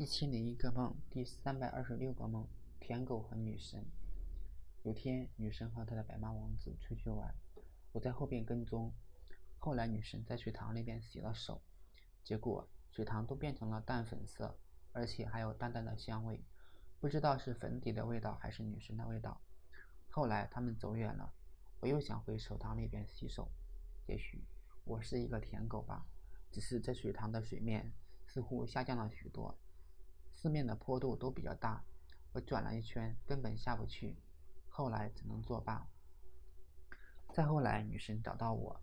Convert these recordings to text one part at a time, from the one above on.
一千零一个梦，第三百二十六个梦，舔狗和女神。有天，女神和她的白马王子出去玩，我在后边跟踪。后来，女神在水塘那边洗了手，结果水塘都变成了淡粉色，而且还有淡淡的香味，不知道是粉底的味道还是女神的味道。后来他们走远了，我又想回水塘里边洗手。也许我是一个舔狗吧，只是这水塘的水面似乎下降了许多。四面的坡度都比较大，我转了一圈根本下不去，后来只能作罢。再后来，女神找到我，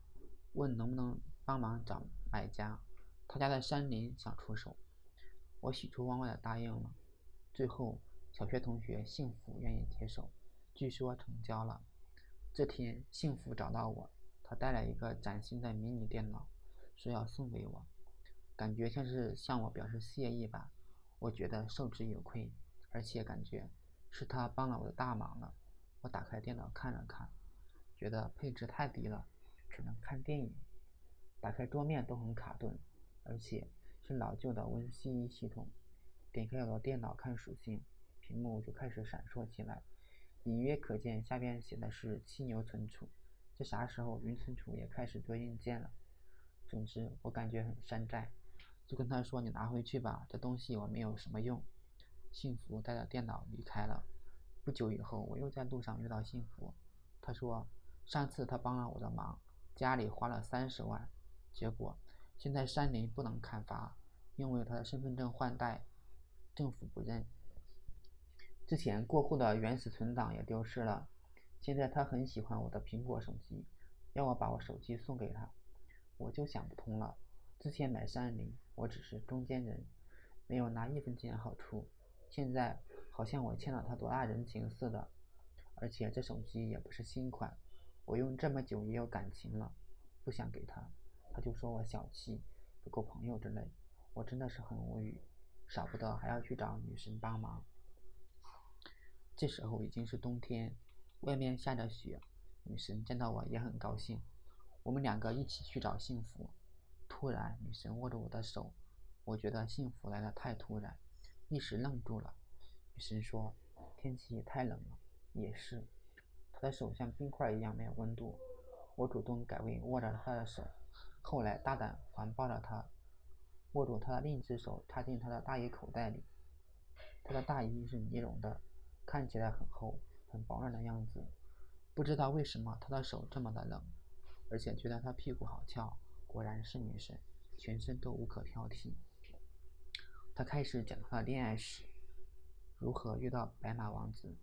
问能不能帮忙找买家，她家的山林想出手，我喜出望外的答应了。最后，小学同学幸福愿意接手，据说成交了。这天，幸福找到我，他带来一个崭新的迷你电脑，说要送给我，感觉像是向我表示谢意吧。我觉得受之有愧，而且感觉是他帮了我的大忙了。我打开电脑看了看，觉得配置太低了，只能看电影。打开桌面都很卡顿，而且是老旧的 Win7 系统。点开我的电脑看属性，屏幕就开始闪烁起来，隐约可见下边写的是七牛存储。这啥时候云存储也开始做硬件了？总之，我感觉很山寨。就跟他说：“你拿回去吧，这东西我没有什么用。”幸福带着电脑离开了。不久以后，我又在路上遇到幸福，他说：“上次他帮了我的忙，家里花了三十万，结果现在山林不能砍伐，因为他的身份证换代，政府不认。之前过户的原始存档也丢失了。现在他很喜欢我的苹果手机，要我把我手机送给他，我就想不通了。”之前买三菱，我只是中间人，没有拿一分钱好处。现在好像我欠了他多大人情似的。而且这手机也不是新款，我用这么久也有感情了，不想给他，他就说我小气，不够朋友之类。我真的是很无语，少不得还要去找女神帮忙。这时候已经是冬天，外面下着雪，女神见到我也很高兴，我们两个一起去找幸福。突然，女神握着我的手，我觉得幸福来得太突然，一时愣住了。女神说：“天气也太冷了。”也是，她的手像冰块一样没有温度。我主动改为握着她的手，后来大胆环抱着她，握住她的另一只手插进她的大衣口袋里。她的大衣是尼龙的，看起来很厚、很保暖的样子。不知道为什么她的手这么的冷，而且觉得她屁股好翘。果然是女神，全身都无可挑剔。她开始讲她的恋爱史，如何遇到白马王子，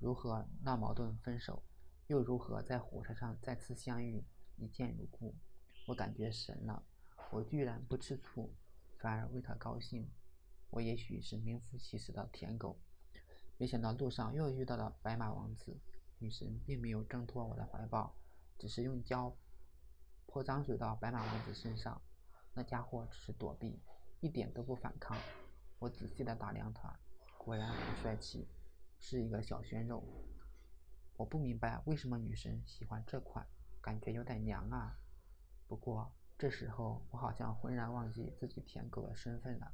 如何闹矛盾分手，又如何在火车上再次相遇，一见如故。我感觉神了，我居然不吃醋，反而为她高兴。我也许是名副其实的舔狗。没想到路上又遇到了白马王子，女神并没有挣脱我的怀抱，只是用胶。泼脏水到白马王子身上，那家伙只是躲避，一点都不反抗。我仔细的打量他，果然很帅气，是一个小鲜肉。我不明白为什么女神喜欢这款，感觉有点娘啊。不过这时候我好像浑然忘记自己舔狗的身份了。